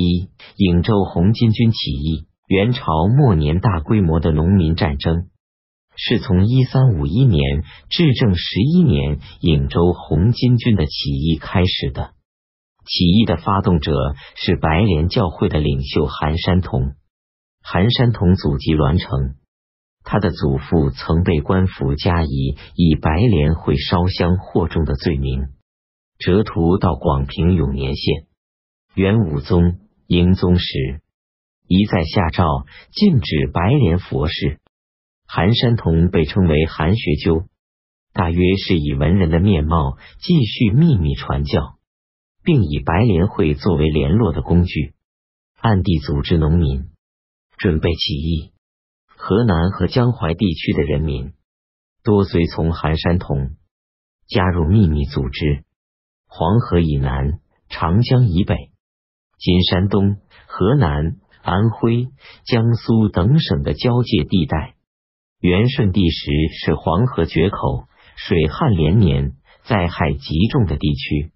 一、颍州红巾军起义。元朝末年大规模的农民战争，是从一三五一年至正十一年颍州红巾军的起义开始的。起义的发动者是白莲教会的领袖韩山童。韩山童祖籍栾城，他的祖父曾被官府加以以白莲会烧香惑众的罪名，折途到广平永年县。元武宗、英宗时。一再下诏禁止白莲佛事，韩山童被称为韩学究，大约是以文人的面貌继续秘密传教，并以白莲会作为联络的工具，暗地组织农民准备起义。河南和江淮地区的人民多随从韩山童加入秘密组织。黄河以南、长江以北、今山东、河南。安徽、江苏等省的交界地带，元顺帝时是黄河决口、水旱连年、灾害极重的地区，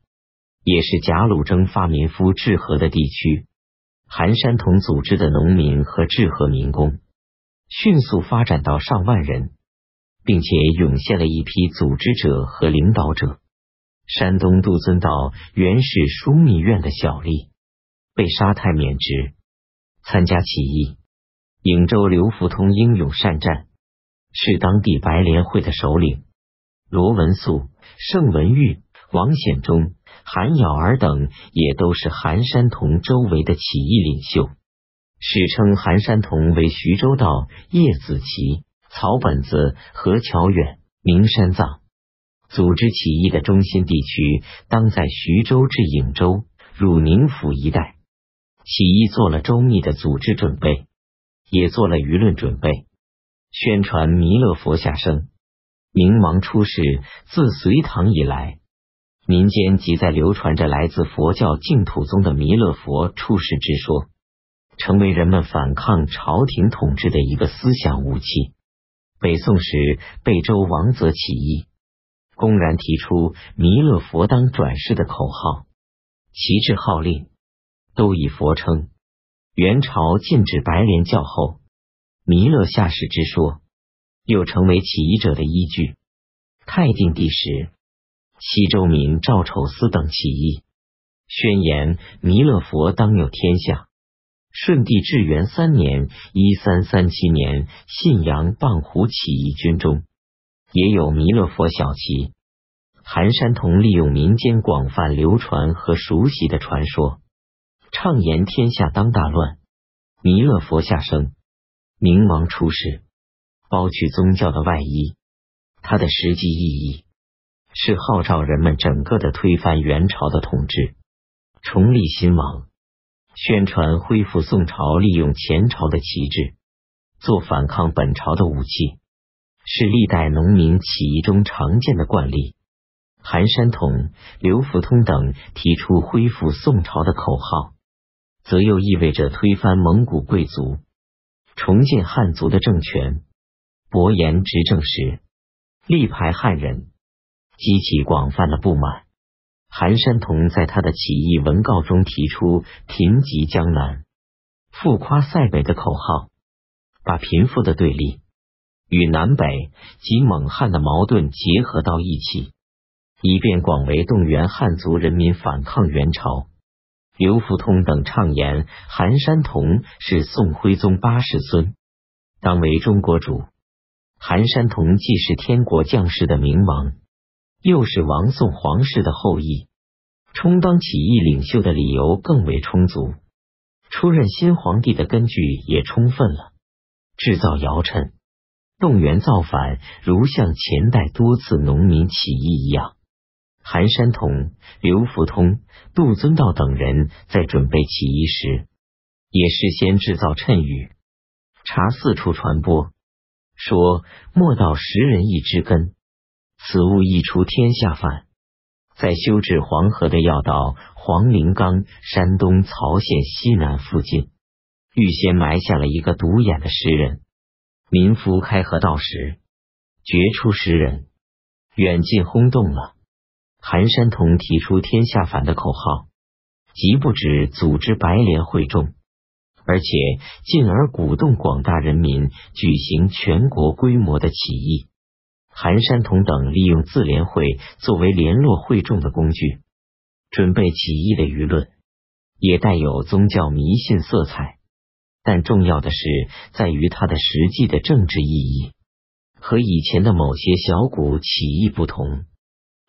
也是贾鲁征发民夫治河的地区。韩山童组织的农民和治河民工迅速发展到上万人，并且涌现了一批组织者和领导者。山东杜遵道原是枢密院的小吏，被杀太免职。参加起义，颍州刘福通英勇善战，是当地白莲会的首领。罗文素、盛文玉、王显忠、韩咬儿等也都是韩山童周围的起义领袖。史称韩山童为徐州道叶子奇、曹本子、何乔远、明山藏。组织起义的中心地区当在徐州至颍州、汝宁府一带。起义做了周密的组织准备，也做了舆论准备，宣传弥勒佛下生、明王出世。自隋唐以来，民间即在流传着来自佛教净土宗的弥勒佛出世之说，成为人们反抗朝廷统治的一个思想武器。北宋时，贝州王泽起义，公然提出弥勒佛当转世的口号，旗帜号令。都以佛称。元朝禁止白莲教后，弥勒下世之说又成为起义者的依据。太定帝时，西周民赵丑思等起义，宣言弥勒佛当有天下。顺帝至元三年（一三三七年），信阳傍湖起义军中也有弥勒佛小旗。韩山童利用民间广泛流传和熟悉的传说。畅言天下当大乱，弥勒佛下生，明王出世，剥去宗教的外衣。它的实际意义是号召人们整个的推翻元朝的统治，重立新王，宣传恢复宋朝利用前朝的旗帜做反抗本朝的武器，是历代农民起义中常见的惯例。韩山童、刘福通等提出恢复宋朝的口号。则又意味着推翻蒙古贵族，重建汉族的政权。伯颜执政时，力排汉人，激起广泛的不满。韩山童在他的起义文告中提出“贫瘠江南，富夸塞北”的口号，把贫富的对立与南北及蒙汉的矛盾结合到一起，以便广为动员汉族人民反抗元朝。刘福通等畅言，韩山童是宋徽宗八世孙，当为中国主。韩山童既是天国将士的明王，又是王宋皇室的后裔，充当起义领袖的理由更为充足。出任新皇帝的根据也充分了，制造摇陈、动员造反，如像前代多次农民起义一样。韩山童、刘福通、杜遵道等人在准备起义时，也事先制造谶语，查四处传播，说莫道十人一之根，此物一出天下反。在修治黄河的要道黄陵冈山东曹县西南附近，预先埋下了一个独眼的石人。民夫开河道时，掘出石人，远近轰动了。韩山童提出“天下反”的口号，即不止组织白莲会众，而且进而鼓动广大人民举行全国规模的起义。韩山童等利用自联会作为联络会众的工具，准备起义的舆论也带有宗教迷信色彩，但重要的是在于它的实际的政治意义和以前的某些小股起义不同。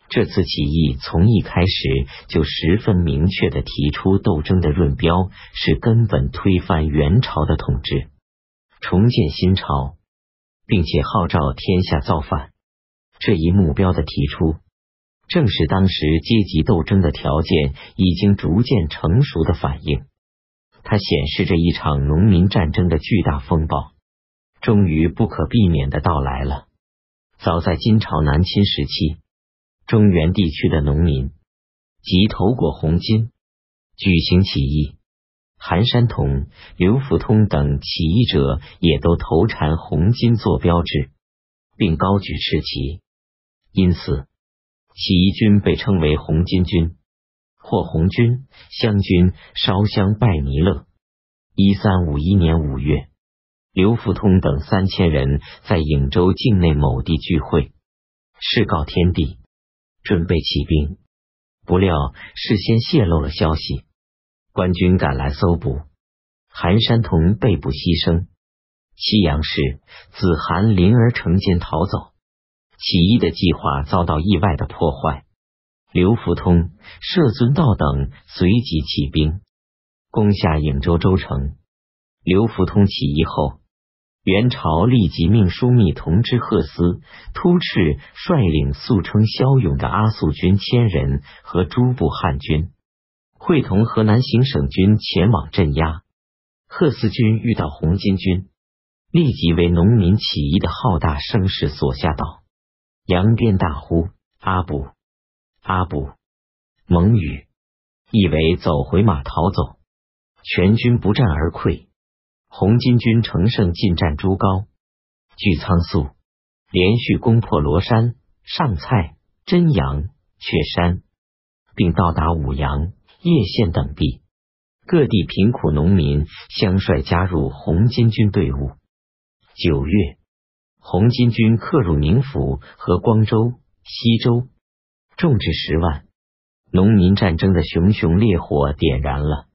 这次起义从一开始就十分明确的提出斗争的论标是根本推翻元朝的统治，重建新朝，并且号召天下造反。这一目标的提出，正是当时阶级斗争的条件已经逐渐成熟的反应。它显示着一场农民战争的巨大风暴终于不可避免的到来了。早在金朝南侵时期。中原地区的农民即投过红巾，举行起义。韩山童、刘福通等起义者也都头缠红巾做标志，并高举赤旗，因此起义军被称为红巾军或红军。湘军烧香拜弥勒。一三五一年五月，刘福通等三千人在颍州境内某地聚会，誓告天地。准备起兵，不料事先泄露了消息，官军赶来搜捕，韩山童被捕牺牲。西阳市子韩林儿乘间逃走，起义的计划遭到意外的破坏。刘福通、摄尊道等随即起兵，攻下颍州州城。刘福通起义后。元朝立即命枢密同知贺思、突赤率领素称骁勇的阿速军千人和诸部汉军，会同河南行省军前往镇压。贺思军遇到红巾军，立即为农民起义的浩大声势所吓倒，扬鞭大呼：“阿卜，阿卜！”蒙语意为走回马逃走，全军不战而溃。红巾军乘胜进占朱高、据仓粟，连续攻破罗山、上蔡、真阳、雀山，并到达武阳、叶县等地。各地贫苦农民相率加入红巾军队伍。九月，红巾军克入宁府和光州、西州，众至十万。农民战争的熊熊烈火点燃了。